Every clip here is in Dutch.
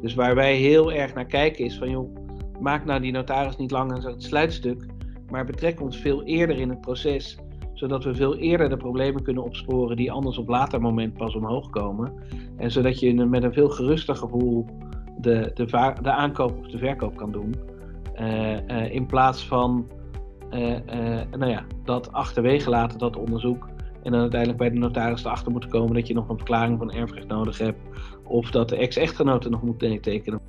Dus waar wij heel erg naar kijken is van joh, maak nou die notaris niet langer het sluitstuk, maar betrek ons veel eerder in het proces, zodat we veel eerder de problemen kunnen opsporen die anders op later moment pas omhoog komen. En zodat je met een veel geruster gevoel de, de, de aankoop of de verkoop kan doen. Uh, uh, in plaats van uh, nou ja, dat achterwege laten, dat onderzoek. En dan uiteindelijk bij de notaris erachter moeten komen dat je nog een verklaring van erfrecht nodig hebt. Of dat de ex-echtgenote nog moet tekenen.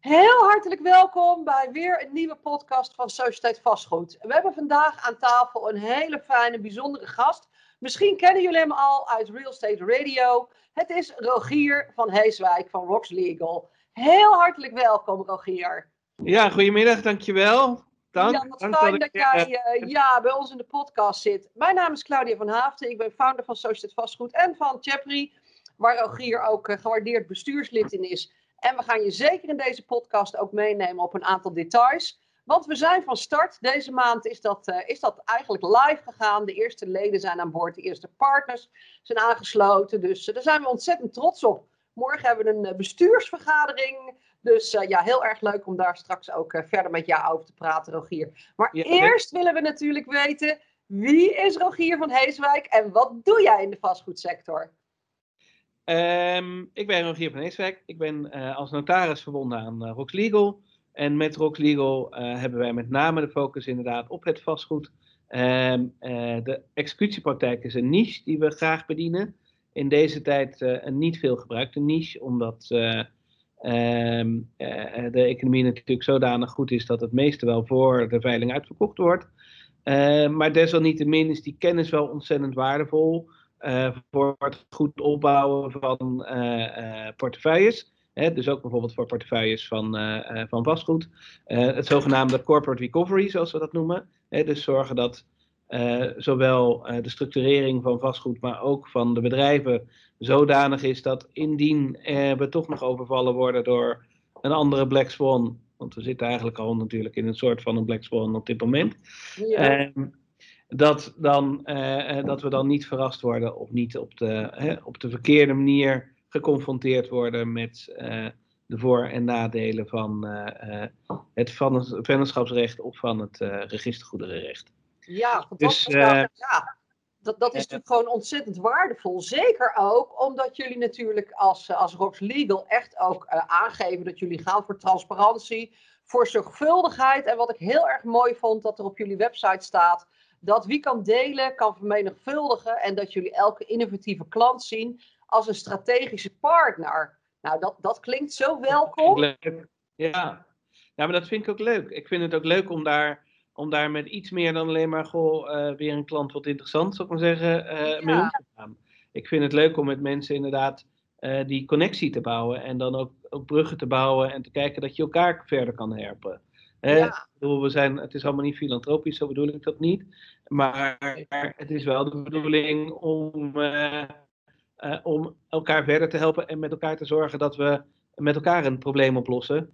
Heel hartelijk welkom bij weer een nieuwe podcast van Sociëteit Vastgoed. We hebben vandaag aan tafel een hele fijne, bijzondere gast. Misschien kennen jullie hem al uit Real Estate Radio. Het is Rogier van Heeswijk van Rox Legal. Heel hartelijk welkom, Rogier. Ja, goedemiddag, dankjewel. Dank, ja, wat dank fijn dat, jij uh, ja, bij ons in de podcast zit. Mijn naam is Claudia van Haafden. Ik ben founder van Sociëteit Vastgoed en van Chapri, waar Rogier ook uh, gewaardeerd bestuurslid in is. En we gaan je zeker in deze podcast ook meenemen op een aantal details. Want we zijn van start. Deze maand is dat, uh, is dat eigenlijk live gegaan. De eerste leden zijn aan boord, de eerste partners zijn aangesloten. Dus daar zijn we ontzettend trots op. Morgen hebben we een bestuursvergadering. Dus uh, ja, heel erg leuk om daar straks ook uh, verder met jou over te praten, Rogier. Maar ja, eerst willen we natuurlijk weten, wie is Rogier van Heeswijk en wat doe jij in de vastgoedsector? Um, ik ben Rogier van Heeswijk. Ik ben uh, als notaris verbonden aan Rox Legal. En met Rox Legal hebben wij met name de focus inderdaad op het vastgoed. Um, de executiepraktijk is een niche die we graag bedienen. In deze tijd een niet veel gebruikte niche, omdat Um, uh, de economie natuurlijk zodanig goed is dat het meeste wel voor de veiling uitverkocht wordt. Uh, maar desalniettemin is die kennis wel ontzettend waardevol uh, voor het goed opbouwen van portefeuilles. Hè, dus ook bijvoorbeeld voor portefeuilles van, van vastgoed. het zogenaamde corporate recovery, zoals we dat noemen. Hè, dus zorgen dat zowel de structurering van vastgoed, maar ook van de bedrijven zodanig is dat indien we toch nog overvallen worden door een andere Black Swan, want we zitten eigenlijk al natuurlijk in een soort van een Black Swan op dit moment, ja. uh, dat, dan, uh, dat we dan niet verrast worden of niet op de, op de verkeerde manier geconfronteerd worden met uh, de voor- en nadelen van het vennootschapsrecht of van het registergoederenrecht. Ja, fantastisch. Dus, ja dat, dat is natuurlijk gewoon ontzettend waardevol. Zeker ook omdat jullie natuurlijk als, eh, als Rox Legal echt ook uh, aangeven dat jullie gaan voor transparantie, voor zorgvuldigheid. En wat ik heel erg mooi vond, dat er op jullie website staat dat wie kan delen, kan vermenigvuldigen. En dat jullie elke innovatieve klant zien als een strategische partner. Nou, dat, dat klinkt zo welkom. Ja. ja, maar dat vind ik ook leuk. Ik vind het ook leuk om daar om daar met iets meer dan alleen maar goh, uh, weer een klant wat interessant, zou ik maar zeggen, uh, mee om te gaan. Ik vind het leuk om met mensen inderdaad uh, die connectie te bouwen en dan ook, ook, bruggen te bouwen en te kijken dat je elkaar verder kan helpen. Ja. we zijn, het is allemaal niet filantropisch, zo bedoel ik dat niet. Maar het is wel de bedoeling om, om elkaar verder te helpen en met elkaar te zorgen dat we met elkaar een probleem oplossen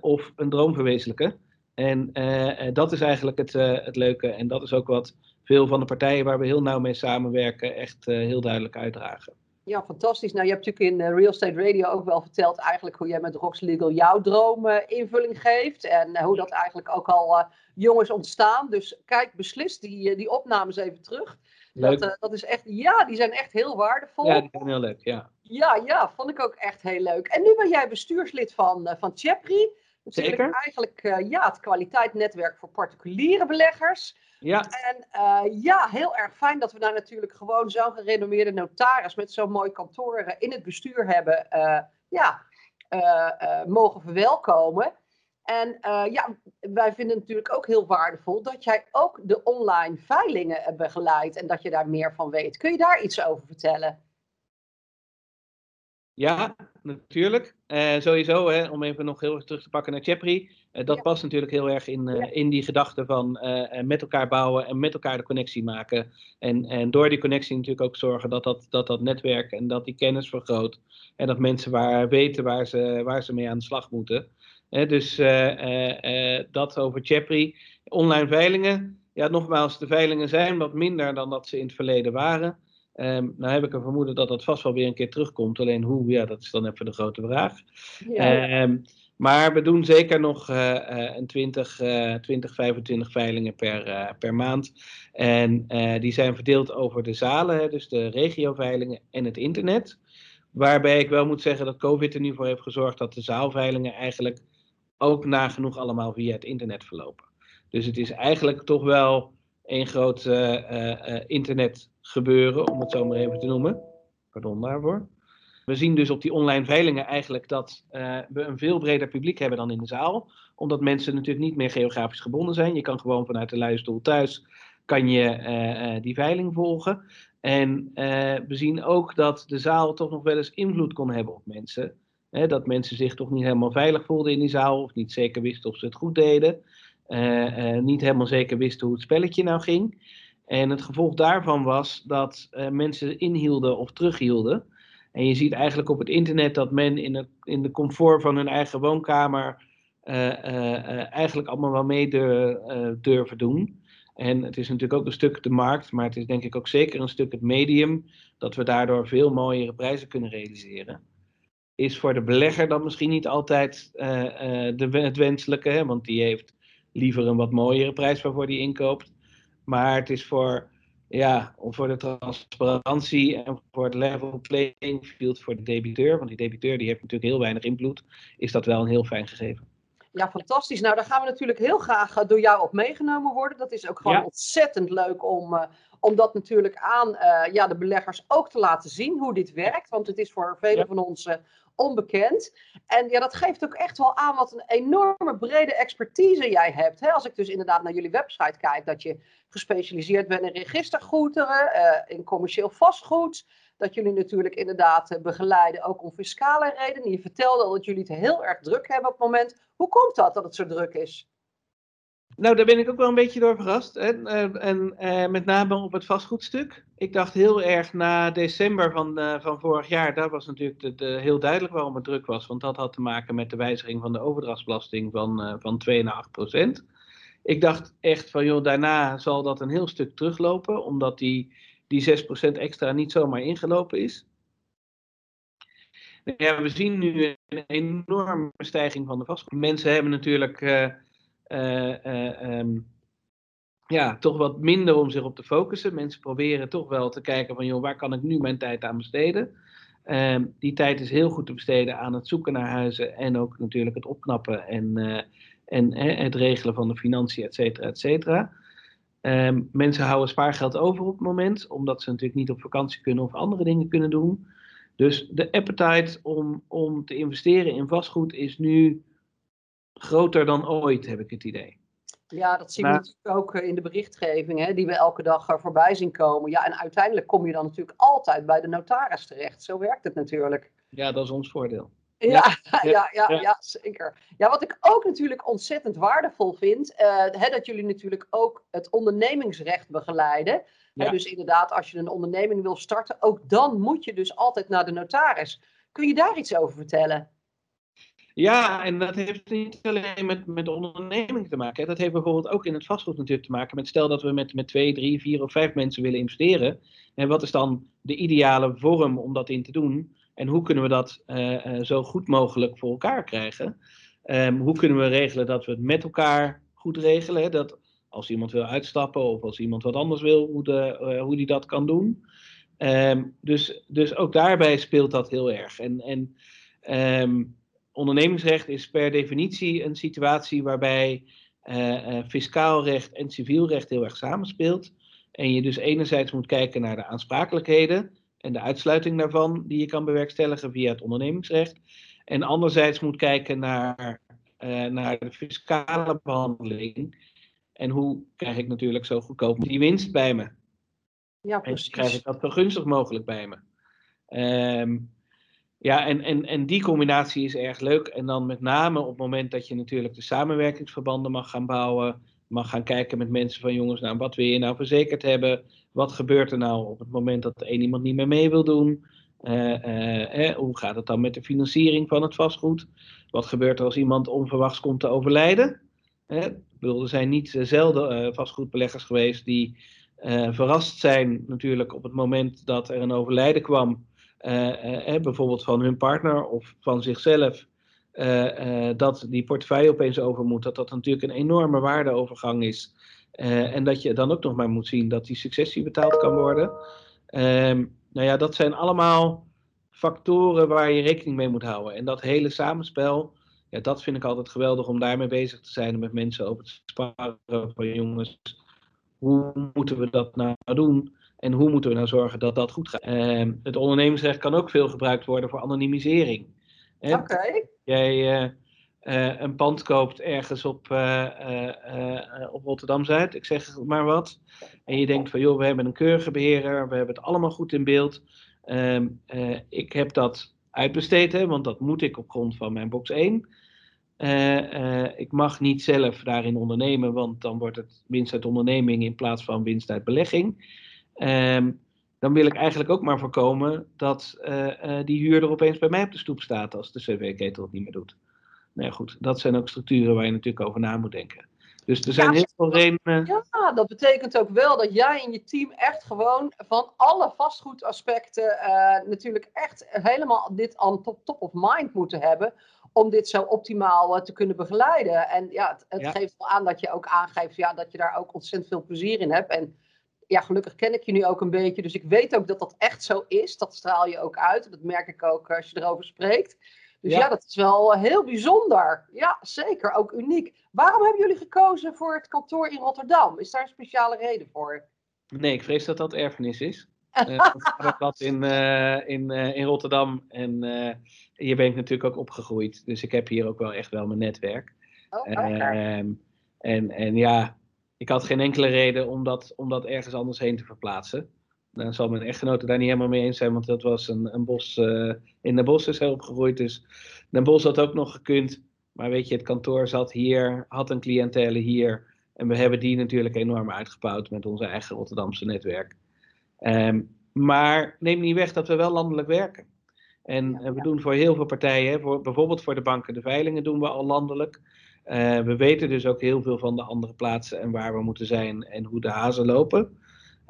of een droom verwezenlijken. En uh, dat is eigenlijk het, uh, het leuke. En dat is ook wat veel van de partijen waar we heel nauw mee samenwerken echt heel duidelijk uitdragen. Ja, fantastisch. Nou, je hebt natuurlijk in Real Estate Radio ook wel verteld eigenlijk hoe jij met Rox Legal jouw droom invulling geeft. En hoe dat eigenlijk ook al jong is ontstaan. Dus kijk beslist die, die opnames even terug. Leuk. Dat, dat is echt, ja, die zijn echt heel waardevol. Ja, die zijn heel leuk, ja. Ja, ja, vond ik ook echt heel leuk. En nu ben jij bestuurslid van, van Chapri. Zeker. Eigenlijk uh, ja, het kwaliteitsnetwerk voor particuliere beleggers. Ja. En uh, ja, heel erg fijn dat we daar natuurlijk gewoon zo'n gerenommeerde notaris met zo'n mooi kantoor in het bestuur hebben. Uh, ja, mogen verwelkomen. En ja, wij vinden het natuurlijk ook heel waardevol dat jij ook de online veilingen begeleidt en dat je daar meer van weet. Kun je daar iets over vertellen? Ja, natuurlijk. Uh, sowieso, hè, om even nog heel erg terug te pakken naar Chepri. Uh, dat past natuurlijk heel erg in, uh, in die gedachte van met elkaar bouwen en met elkaar de connectie maken. En, en door die connectie natuurlijk ook zorgen dat dat, dat dat netwerk en dat die kennis vergroot. En dat mensen waar, weten waar ze, waar ze mee aan de slag moeten. dus dat over Chepri. Online veilingen. Ja, nogmaals, de veilingen zijn wat minder dan dat ze in het verleden waren. Um, nou heb ik een vermoeden dat dat vast wel weer een keer terugkomt. Alleen hoe, ja, dat is dan even de grote vraag. Ja. Um, maar we doen zeker nog uh, een 20, uh, 20, 25 veilingen per, uh, per maand. En die zijn verdeeld over de zalen, dus de regioveilingen en het internet. Waarbij ik wel moet zeggen dat COVID er nu voor heeft gezorgd dat de zaalveilingen eigenlijk ook nagenoeg allemaal via het internet verlopen. Dus het is eigenlijk toch wel een groot internetgebeuren, om het zo maar even te noemen. Pardon daarvoor. We zien dus op die online veilingen eigenlijk dat we een veel breder publiek hebben dan in de zaal. Omdat mensen natuurlijk niet meer geografisch gebonden zijn. Je kan gewoon vanuit de luierstoel thuis kan je, die veiling volgen. En we zien ook dat de zaal toch nog wel eens invloed kon hebben op mensen. Dat mensen zich toch niet helemaal veilig voelden in die zaal. Of niet zeker wisten of ze het goed deden. Niet helemaal zeker wisten hoe het spelletje nou ging. En het gevolg daarvan was dat mensen inhielden of terughielden. En je ziet eigenlijk op het internet dat men in, het, in de comfort van hun eigen woonkamer eigenlijk allemaal wel mee durven doen. En het is natuurlijk ook een stuk de markt, maar het is denk ik ook zeker een stuk het medium dat we daardoor veel mooiere prijzen kunnen realiseren. Is voor de belegger dan misschien niet altijd de, het wenselijke, hè? want die heeft liever een wat mooiere prijs waarvoor die inkoopt. Maar het is voor ja, voor de transparantie en voor het level playing field voor de debiteur, want die debiteur die heeft natuurlijk heel weinig invloed, is dat wel een heel fijn gegeven. Ja, fantastisch. Nou, daar gaan we natuurlijk heel graag eh, door jou op meegenomen worden. Dat is ook gewoon ontzettend leuk om, uh, om dat natuurlijk aan uh, ja, de beleggers ook te laten zien hoe dit werkt. Want het is voor velen van ons onbekend. En ja, dat geeft ook echt wel aan wat een enorme brede expertise jij hebt. Hè? Als ik dus inderdaad naar jullie website kijk, dat je gespecialiseerd bent in registergoederen, uh, in commercieel vastgoed. Dat jullie natuurlijk inderdaad uh, begeleiden ook om fiscale redenen. Je vertelde al dat jullie het heel erg druk hebben op het moment. Hoe komt dat dat het zo druk is? Nou, daar ben ik ook wel een beetje door verrast. En, en uh, met name op het vastgoedstuk. Ik dacht heel erg na december van, uh, van vorig jaar, daar was natuurlijk de, heel duidelijk waarom het druk was. Want dat had te maken met de wijziging van de overdrachtsbelasting van, uh, van 2 naar 8 procent. Ik dacht echt van, joh, daarna zal dat een heel stuk teruglopen, omdat die, die 6 procent extra niet zomaar ingelopen is. Ja, we zien nu een enorme stijging van de vastgoed. Mensen hebben natuurlijk um, ja, toch wat minder om zich op te focussen. Mensen proberen toch wel te kijken van, joh, waar kan ik nu mijn tijd aan besteden? Um, die tijd is heel goed te besteden aan het zoeken naar huizen en ook natuurlijk het opknappen en, uh, en het regelen van de financiën, et cetera, et cetera. Um, mensen houden spaargeld over op het moment, omdat ze natuurlijk niet op vakantie kunnen of andere dingen kunnen doen. Dus de appetite om, om te investeren in vastgoed is nu groter dan ooit, heb ik het idee. Ja, dat zien we natuurlijk ook eh, in de berichtgeving, hè, die we elke dag eh, voorbij zien komen. Ja, en uiteindelijk kom je dan natuurlijk altijd bij de notaris terecht. Zo werkt het natuurlijk. Ja, dat is ons voordeel. Ja, ja, ja, ja, zeker. Ja, wat ik ook natuurlijk ontzettend waardevol vind, uh, hè, dat jullie natuurlijk ook het ondernemingsrecht begeleiden. Hè, dus inderdaad, als je een onderneming wil starten, ook dan moet je dus altijd naar de notaris. Kun je daar iets over vertellen? Ja, en dat heeft niet alleen met, met onderneming te maken. Dat heeft bijvoorbeeld ook in het vastgoed natuurlijk te maken met stel dat we met, met twee, drie, vier of vijf mensen willen investeren. En wat is dan de ideale vorm om dat in te doen? En hoe kunnen we dat uh, uh, zo goed mogelijk voor elkaar krijgen? Um, hoe kunnen we regelen dat we het met elkaar goed regelen? Hè? Dat als iemand wil uitstappen of als iemand wat anders wil, hoe, de, uh, hoe die dat kan doen. Um, dus, dus ook daarbij speelt dat heel erg. En, en um, ondernemingsrecht is per definitie een situatie waarbij uh, uh, fiscaal recht en civiel recht heel erg samenspeelt. En je dus enerzijds moet kijken naar de aansprakelijkheden en de uitsluiting daarvan die je kan bewerkstelligen via het ondernemingsrecht. En anderzijds moet kijken naar, uh, naar de fiscale behandeling. En hoe krijg ik natuurlijk zo goedkoop die winst bij me? Ja, precies. En krijg ik dat zo gunstig mogelijk bij me? Um, ja, en, en, en die combinatie is erg leuk. En dan met name op het moment dat je natuurlijk de samenwerkingsverbanden mag gaan bouwen. Mag gaan kijken met mensen van jongens, nou wat wil je nou verzekerd hebben? Wat gebeurt er nou op het moment dat één iemand niet meer mee wil doen? Uh, uh, hoe gaat het dan met de financiering van het vastgoed? Wat gebeurt er als iemand onverwachts komt te overlijden? ik bedoel, er zijn niet zelden vastgoedbeleggers geweest die verrast zijn natuurlijk op het moment dat er een overlijden kwam, bijvoorbeeld van hun partner of van zichzelf, dat die portefeuille opeens over moet, dat dat natuurlijk een enorme waardeovergang is. en dat je dan ook nog maar moet zien dat die successie betaald kan worden. Ehm, nou ja, dat zijn allemaal factoren waar je rekening mee moet houden. En dat hele samenspel, ja, dat vind ik altijd geweldig om daarmee bezig te zijn met mensen over te sparen van jongens, hoe moeten we dat nou doen? En hoe moeten we nou zorgen dat dat goed gaat? Uh, het ondernemingsrecht kan ook veel gebruikt worden voor anonimisering. Oké. Jij uh, uh, een pand koopt ergens op, uh, op Rotterdam-Zuid, ik zeg maar wat. En je denkt van joh, we hebben een keurige beheerder, we hebben het allemaal goed in beeld. Ehm, eh, ik heb dat uitbesteed, hè, want dat moet ik op grond van mijn box 1. Uh, uh, ik mag niet zelf daarin ondernemen, want dan wordt het winst uit onderneming in plaats van winst uit belegging. Uh, dan wil ik eigenlijk ook maar voorkomen dat uh, die huurder opeens bij mij op de stoep staat als de cv-ketel het niet meer doet. Nou ja, goed, dat zijn ook structuren waar je natuurlijk over na moet denken. Dus er zijn heel veel redenen. Ja, dat betekent ook wel dat jij en je team echt gewoon van alle vastgoedaspecten uh, natuurlijk echt helemaal dit aan top, top of mind moeten hebben. Om dit zo optimaal uh, te kunnen begeleiden. En ja, het, het geeft wel aan dat je ook aangeeft ja, dat je daar ook ontzettend veel plezier in hebt. En ja, gelukkig ken ik je nu ook een beetje. Dus ik weet ook dat dat echt zo is. Dat straal je ook uit. Dat merk ik ook als je erover spreekt. Dus ja. dat is wel heel bijzonder. Ja, zeker. Ook uniek. Waarom hebben jullie gekozen voor het kantoor in Rotterdam? Is daar een speciale reden voor? Nee, ik vrees dat dat erfenis is. uh, dat in, uh, in, uh, in Rotterdam. En hier ben ik natuurlijk ook opgegroeid. Dus ik heb hier ook wel echt wel mijn netwerk. Oh, okay. en, en ja, ik had geen enkele reden om dat, om dat ergens anders heen te verplaatsen. Dan zal mijn echtgenote daar niet helemaal mee eens zijn, want dat was een, een bos uh, in de bos is hij opgegroeid. Dus Den bos had ook nog gekund. Maar weet je, het kantoor zat hier, had een cliëntele hier. En we hebben die natuurlijk enorm uitgebouwd met onze eigen Rotterdamse netwerk. Um, maar neem niet weg dat we wel landelijk werken. En ja, ja. we doen voor heel veel partijen, voor, bijvoorbeeld voor de banken de veilingen doen we al landelijk. Uh, we weten dus ook heel veel van de andere plaatsen en waar we moeten zijn en hoe de hazen lopen.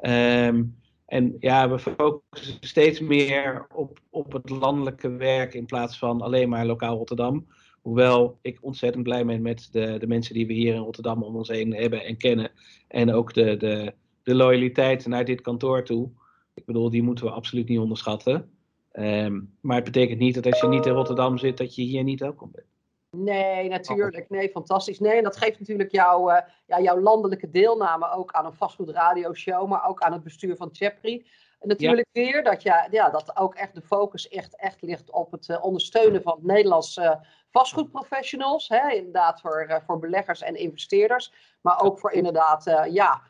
Um, en ja, we focussen steeds meer op, op het landelijke werk in plaats van alleen maar lokaal Rotterdam. Hoewel ik ontzettend blij ben met de, de mensen die we hier in Rotterdam om ons heen hebben en kennen. En ook de, de, de loyaliteit naar dit kantoor toe. Ik bedoel, die moeten we absoluut niet onderschatten. Um, maar het betekent niet dat als je niet in Rotterdam zit, dat je hier niet welkom bent. Nee, natuurlijk. Nee, fantastisch. Nee, en dat geeft natuurlijk jouw, uh, ja, jouw landelijke deelname ook aan een vastgoedradioshow, maar ook aan het bestuur van Chepri. En natuurlijk ja. weer dat, ja, ja, dat ook echt de focus echt, echt ligt op het uh, ondersteunen van Nederlandse uh, vastgoedprofessionals. Hè, inderdaad voor, voor beleggers en investeerders. Maar ook voor inderdaad ja,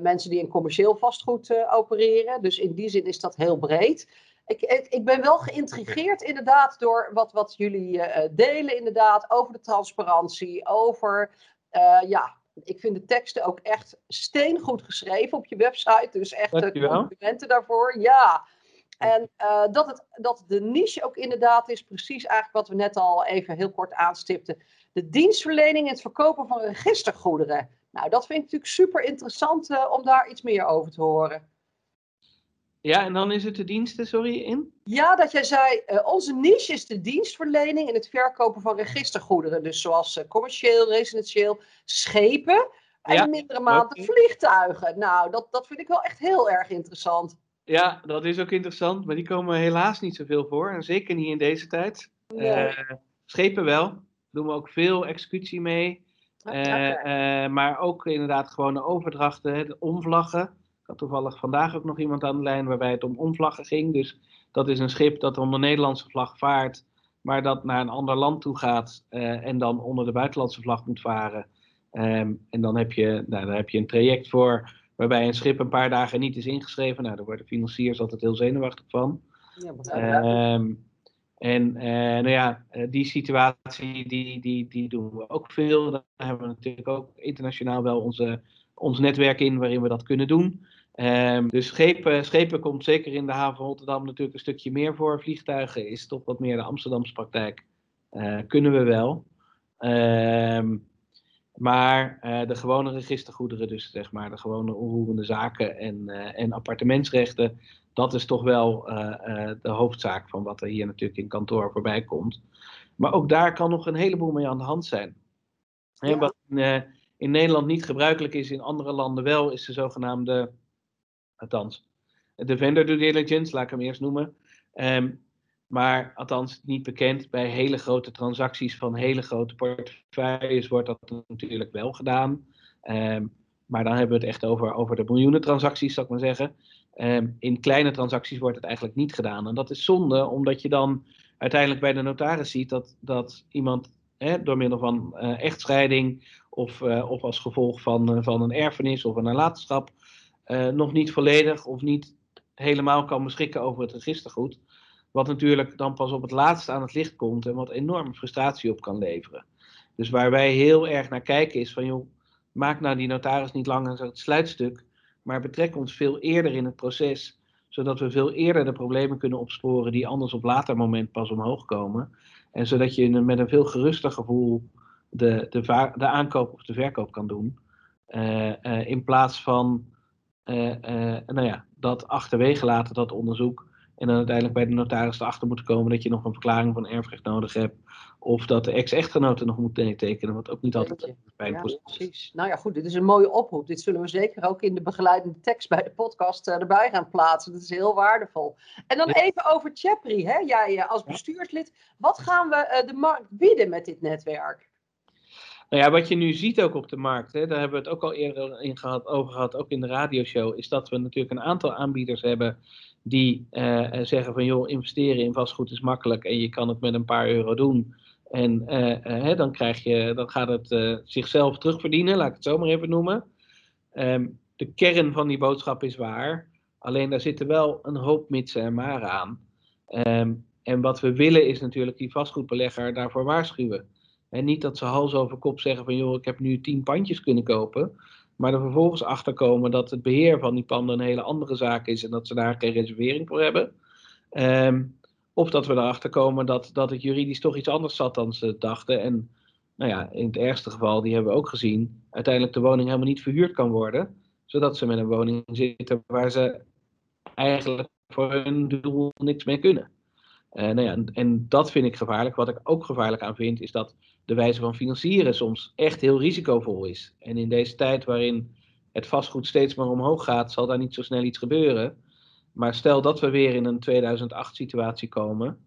mensen die in commercieel vastgoed opereren. Dus in die zin is dat heel breed ik, ik, ben wel geïntrigeerd inderdaad door wat, wat jullie uh, delen inderdaad over de transparantie, over, uh, ja, ik vind de teksten ook echt steengoed geschreven op je website, dus echt complimenten daarvoor, ja. En uh, dat, het, dat de niche ook inderdaad is precies eigenlijk wat we net al even heel kort aanstipten. De dienstverlening en het verkopen van registergoederen. Nou, dat vind ik natuurlijk super interessant om daar iets meer over te horen. Ja, en dan is het de diensten, sorry, in? Ja, dat jij zei, uh, onze niche is de dienstverlening en het verkopen van registergoederen. Dus zoals uh, commercieel, residentieel, schepen en ja, in mindere mate vliegtuigen. Nou, dat, dat vind ik wel echt heel erg interessant. Ja, dat is ook interessant, maar die komen helaas niet zoveel voor. En zeker niet in deze tijd. Nee. Uh, schepen wel, doen we ook veel executie mee. Okay. maar ook inderdaad gewoon de overdrachten, de omvlaggen had toevallig vandaag ook nog iemand aan de lijn waarbij het om omvlaggen ging. Dus dat is een schip dat onder Nederlandse vlag vaart, maar dat naar een ander land toe gaat uh, en dan onder de buitenlandse vlag moet varen. Um, en dan heb, je, nou, daar heb je een traject voor waarbij een schip een paar dagen niet is ingeschreven. Nou, daar worden financiers altijd heel zenuwachtig van. Ja, um, en uh, nou ja, uh, die situatie die, die, die doen we ook veel. Daar hebben we natuurlijk ook internationaal wel onze, ons netwerk in waarin we dat kunnen doen. Um, dus schepen, schepen komt zeker in de haven van Rotterdam natuurlijk een stukje meer voor. Vliegtuigen is toch wat meer de Amsterdamse praktijk. Uh, kunnen we wel. Um, Maar de gewone registergoederen, dus zeg maar de gewone onroerende zaken en, en appartementsrechten, dat is toch wel de hoofdzaak van wat er hier natuurlijk in kantoor voorbij komt. Maar ook daar kan nog een heleboel mee aan de hand zijn. wat in, in Nederland niet gebruikelijk is, in andere landen wel, is de zogenaamde, althans, de vendor due diligence, laat ik hem eerst noemen. Ehm, maar althans niet bekend. Bij hele grote transacties van hele grote portefeuilles wordt dat natuurlijk wel gedaan. Ehm, maar dan hebben we het echt over, over de miljoenen transacties, zou ik maar zeggen. Um, in kleine transacties wordt het eigenlijk niet gedaan. En dat is zonde, omdat je dan uiteindelijk bij de notaris ziet dat, dat iemand hè, door middel van uh, echtscheiding of, uh, of als gevolg van, uh, van een erfenis of een nalatenschap nog niet volledig of niet helemaal kan beschikken over het registergoed. Wat natuurlijk dan pas op het laatste aan het licht komt en wat enorme frustratie op kan leveren. Dus waar wij heel erg naar kijken is van joh, maak nou die notaris niet langer het sluitstuk, maar betrek ons veel eerder in het proces, zodat we veel eerder de problemen kunnen opsporen die anders op later moment pas omhoog komen. En zodat je met een veel geruster gevoel de, de, de aankoop of de verkoop kan doen. Uh, uh, in plaats van nou ja, dat achterwege laten, dat onderzoek. En dan uiteindelijk bij de notaris erachter moeten komen dat je nog een verklaring van erfrecht nodig hebt. Of dat de ex-echtgenote nog moet tekenen, wat ook niet altijd fijn ja, precies. Nou ja, goed, dit is een mooie oproep. Dit zullen we zeker ook in de begeleidende tekst bij de podcast uh, erbij gaan plaatsen. Dat is heel waardevol. En dan even over Chapri, hè? jij als bestuurslid. Wat gaan we de markt bieden met dit netwerk? Nou ja, wat je nu ziet ook op de markt, hè, daar hebben we het ook al eerder in gehad, over gehad, ook in de radioshow, is dat we natuurlijk een aantal aanbieders hebben die uh, zeggen van joh, investeren in vastgoed is makkelijk en je kan het met een paar euro doen. En uh, dan, krijg je, dan gaat het zichzelf terugverdienen, laat ik het zo maar even noemen. Um, de kern van die boodschap is waar, alleen daar zitten wel een hoop mitsen en maren aan. Um, en wat we willen is natuurlijk die vastgoedbelegger daarvoor waarschuwen. En niet dat ze hals over kop zeggen van joh, ik heb nu tien pandjes kunnen kopen. Maar er vervolgens achter komen dat het beheer van die panden een hele andere zaak is en dat ze daar geen reservering voor hebben. Um, of dat we erachter komen dat, dat het juridisch toch iets anders zat dan ze dachten. En nou ja, in het ergste geval, die hebben we ook gezien, uiteindelijk de woning helemaal niet verhuurd kan worden. Zodat ze met een woning zitten waar ze eigenlijk voor hun doel niks mee kunnen. Uh, nou ja, en, en, dat vind ik gevaarlijk. Wat ik ook gevaarlijk aan vind, is dat de wijze van financieren soms echt heel risicovol is. En in deze tijd waarin het vastgoed steeds maar omhoog gaat, zal daar niet zo snel iets gebeuren. Maar stel dat we weer in een 2008 situatie komen,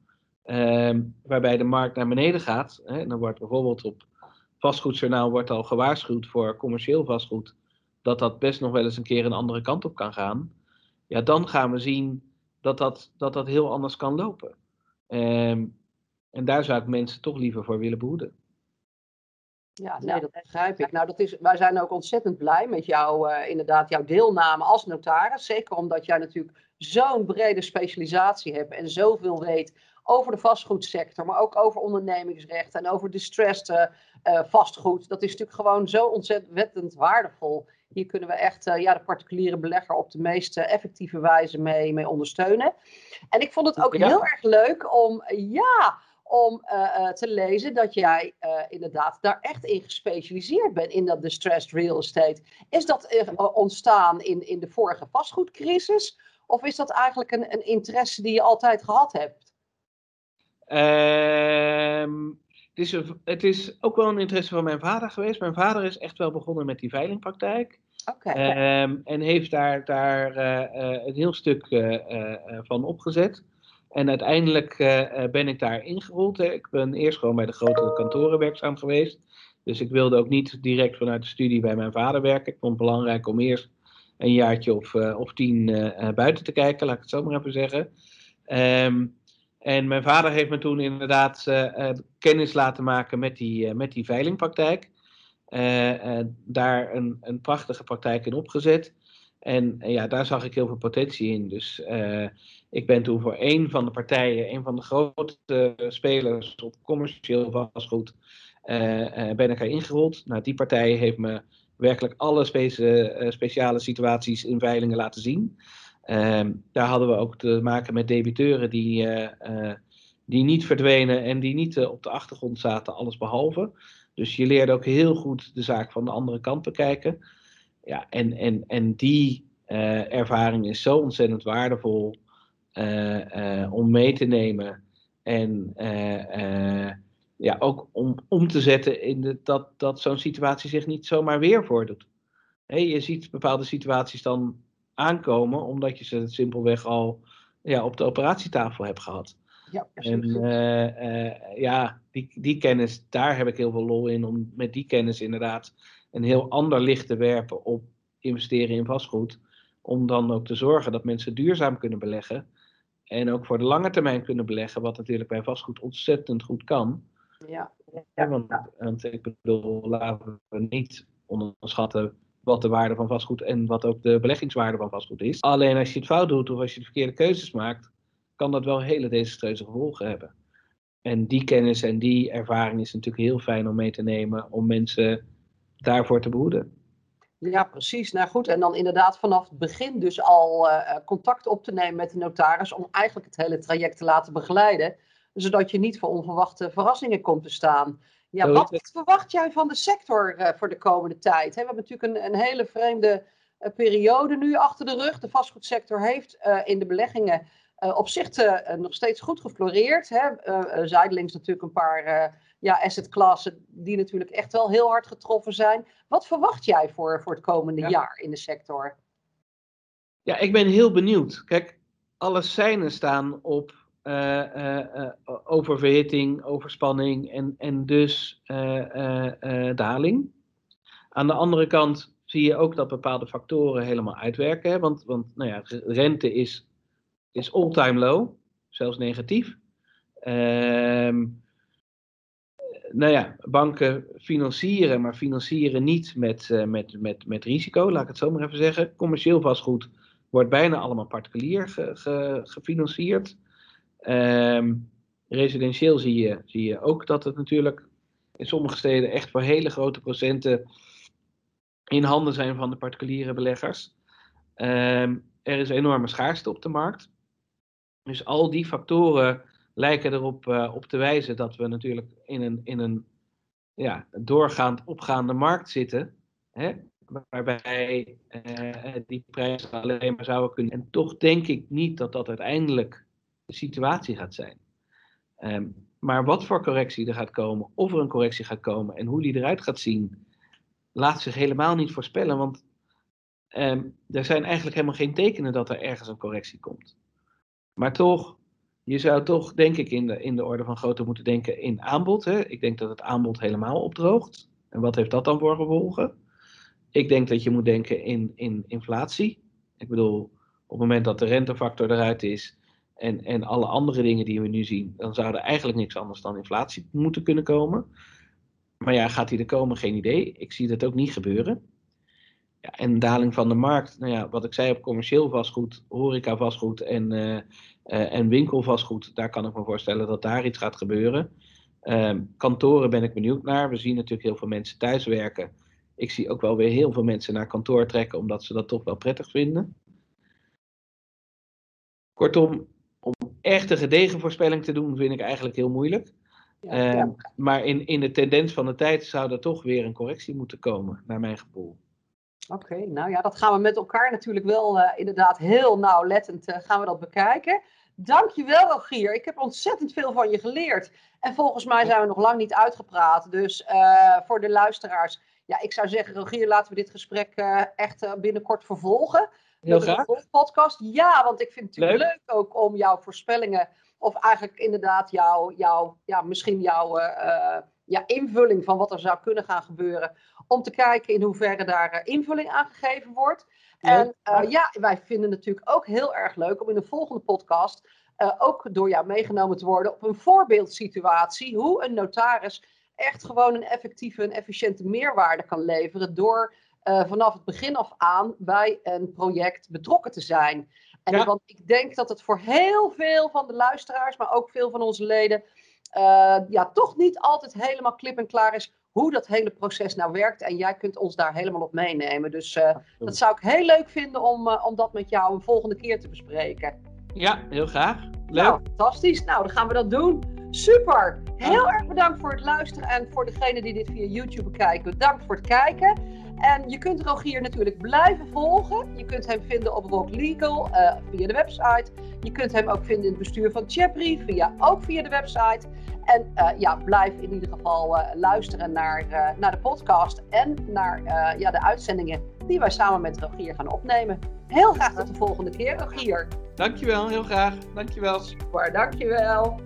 ehm, waarbij de markt naar beneden gaat. Hè, dan wordt bijvoorbeeld op vastgoedjournaal wordt al gewaarschuwd voor commercieel vastgoed, dat dat best nog wel eens een keer een andere kant op kan gaan. Ja, dan gaan we zien dat dat, dat, dat heel anders kan lopen. Ehm, en daar zou ik mensen toch liever voor willen behoeden. Ja, nee, dat begrijp ik. Nou, dat is, wij zijn ook ontzettend blij met jou, uh, inderdaad, jouw deelname als notaris. Zeker omdat jij natuurlijk zo'n brede specialisatie hebt en zoveel weet over de vastgoedsector, maar ook over ondernemingsrecht en over distressed uh, vastgoed. Dat is natuurlijk gewoon zo ontzettend waardevol. Hier kunnen we echt uh, ja, de particuliere belegger op de meest effectieve wijze mee, mee ondersteunen. En ik vond het ook heel erg leuk om, ja, om uh, te lezen dat jij uh, inderdaad daar echt in gespecialiseerd bent in dat distressed real estate. Is dat ontstaan in, in de vorige vastgoedcrisis? Of is dat eigenlijk een, een interesse die je altijd gehad hebt? Um, het, is het is ook wel een interesse van mijn vader geweest. Mijn vader is echt wel begonnen met die veilingpraktijk. Okay. Um, en heeft daar, daar uh, een heel stuk van opgezet. En uiteindelijk ben ik daar ingerold. Hè. Ik ben eerst gewoon bij de grotere kantoren werkzaam geweest. Dus ik wilde ook niet direct vanuit de studie bij mijn vader werken. Ik vond het belangrijk om eerst een jaartje of, of tien buiten te kijken, laat ik het zo maar even zeggen. Um, en mijn vader heeft me toen inderdaad kennis laten maken met die, met die veilingpraktijk. daar een, een prachtige praktijk in opgezet. En ja, daar zag ik heel veel potentie in. Dus ik ben toen voor een van de partijen, een van de grote spelers op commercieel vastgoed, ben ik er ingerold. Nou, die partij heeft me werkelijk alle spe speciale situaties in veilingen laten zien. Ehm, daar hadden we ook te maken met debiteuren die, die niet verdwenen en die niet op de achtergrond zaten, alles behalve. Dus je leert ook heel goed de zaak van de andere kant bekijken. Ja, en, en, en die ervaring is zo ontzettend waardevol om mee te nemen. En ja, ook om om te zetten in de, dat, dat zo'n situatie zich niet zomaar weer voordoet. Hey, je ziet bepaalde situaties dan aankomen omdat je ze simpelweg al ja, op de operatietafel hebt gehad. Ja, en uh, uh, ja, die, die kennis, daar heb ik heel veel lol in om met die kennis inderdaad een heel ander licht te werpen op investeren in vastgoed. Om dan ook te zorgen dat mensen duurzaam kunnen beleggen. En ook voor de lange termijn kunnen beleggen, wat natuurlijk bij vastgoed ontzettend goed kan. Ja. ja want, want, ik bedoel, laten we niet onderschatten wat de waarde van vastgoed en wat ook de beleggingswaarde van vastgoed is. Alleen als je het fout doet of als je de verkeerde keuzes maakt, kan dat wel hele desastreuze gevolgen hebben. En die kennis en die ervaring is natuurlijk heel fijn om mee te nemen om mensen daarvoor te behoeden. Ja, precies. Nou goed, en dan inderdaad vanaf het begin dus al uh, contact op te nemen met de notaris om eigenlijk het hele traject te laten begeleiden, zodat je niet voor onverwachte verrassingen komt te staan. Ja, wat verwacht jij van de sector uh, voor de komende tijd? we hebben natuurlijk een, een hele vreemde periode nu achter de rug. De vastgoedsector heeft in de beleggingen op zich nog steeds goed gefloreerd. Hè? zijdelings natuurlijk een paar ja, asset klassen die natuurlijk echt wel heel hard getroffen zijn. Wat verwacht jij voor, voor het komende jaar in de sector? Ja, ik ben heel benieuwd. Kijk, alle seinen staan op oververhitting, overspanning en, en dus daling. Aan de andere kant zie je ook dat bepaalde factoren helemaal uitwerken. Want, want nou ja, rente is, is all-time low, zelfs negatief. Ehm nou ja, banken financieren, maar financieren niet met, met, met, met risico, laat ik het zo maar even zeggen. Commercieel vastgoed wordt bijna allemaal particulier ge, ge, gefinancierd. Um, residentieel zie je, zie je ook dat het natuurlijk in sommige steden echt voor hele grote procenten in handen zijn van de particuliere beleggers. Um, er is enorme schaarste op de markt. Dus al die factoren lijken erop uh, op te wijzen dat we natuurlijk in een, in een ja, doorgaand opgaande markt zitten. Hè, waarbij uh, die prijzen alleen maar zouden kunnen. En toch denk ik niet dat dat uiteindelijk de situatie gaat zijn. Um, maar wat voor correctie er gaat komen, of er een correctie gaat komen en hoe die eruit gaat zien, laat zich helemaal niet voorspellen. Want um, er zijn eigenlijk helemaal geen tekenen dat er ergens een correctie komt. Maar toch je zou toch, denk ik, in de, in de orde van grootte moeten denken in aanbod. Hè? Ik denk dat het aanbod helemaal opdroogt. En wat heeft dat dan voor gevolgen? Ik denk dat je moet denken in, in inflatie. Ik bedoel, op het moment dat de rentefactor eruit is en, en alle andere dingen die we nu zien, dan zou er eigenlijk niks anders dan inflatie moeten kunnen komen. Maar ja, gaat die er komen? Geen idee. Ik zie dat ook niet gebeuren. Ja, en daling van de markt, nou ja, wat ik zei op commercieel vastgoed, horeca vastgoed en, uh, uh, en daar kan ik me voorstellen dat daar iets gaat gebeuren. Uh, kantoren ben ik benieuwd naar. We zien natuurlijk heel veel mensen thuiswerken. Ik zie ook wel weer heel veel mensen naar kantoor trekken, omdat ze dat toch wel prettig vinden. Kortom, om echt een gedegen voorspelling te doen, vind ik eigenlijk heel moeilijk. Ja, ja. Ehm, maar in, in de tendens van de tijd zou er toch weer een correctie moeten komen, naar mijn gevoel. Oké, nou ja, dat gaan we met elkaar natuurlijk wel uh, inderdaad heel nauwlettend uh, gaan we dat bekijken. Dankjewel Rogier, ik heb ontzettend veel van je geleerd. En volgens mij zijn we nog lang niet uitgepraat. Dus uh, voor de luisteraars, ja, ik zou zeggen Rogier, laten we dit gesprek echt binnenkort vervolgen. Heel graag. podcast. Ja, want ik vind het natuurlijk leuk, leuk ook om jouw voorspellingen, of eigenlijk inderdaad jouw, jouw ja, misschien jouw ja, invulling van wat er zou kunnen gaan gebeuren. Om te kijken in hoeverre daar invulling aan gegeven wordt. En uh, ja, wij vinden het natuurlijk ook heel erg leuk om in de volgende podcast uh, ook door jou meegenomen te worden op een voorbeeldsituatie. Hoe een notaris echt gewoon een effectieve en efficiënte meerwaarde kan leveren door vanaf het begin af aan bij een project betrokken te zijn. En ja. want ik denk dat het voor heel veel van de luisteraars, maar ook veel van onze leden, uh, ja, toch niet altijd helemaal klip en klaar is hoe dat hele proces nou werkt. En jij kunt ons daar helemaal op meenemen. Dus uh, dat zou ik heel leuk vinden om, uh, om dat met jou een volgende keer te bespreken. Ja, heel graag. Leuk. Nou, fantastisch. Nou, dan gaan we dat doen. Super! Heel erg bedankt voor het luisteren en voor degenen die dit via YouTube bekijken, bedankt voor het kijken. En je kunt Rogier natuurlijk blijven volgen. Je kunt hem vinden op Rock Legal uh, via de website. Je kunt hem ook vinden in het bestuur van Chapri, via, ook via de website. En uh, ja, blijf in ieder geval uh, luisteren naar, naar de podcast en naar ja, de uitzendingen die wij samen met Rogier gaan opnemen. Heel graag tot de volgende keer, Rogier. Dankjewel, heel graag. Dankjewel. Super, dankjewel.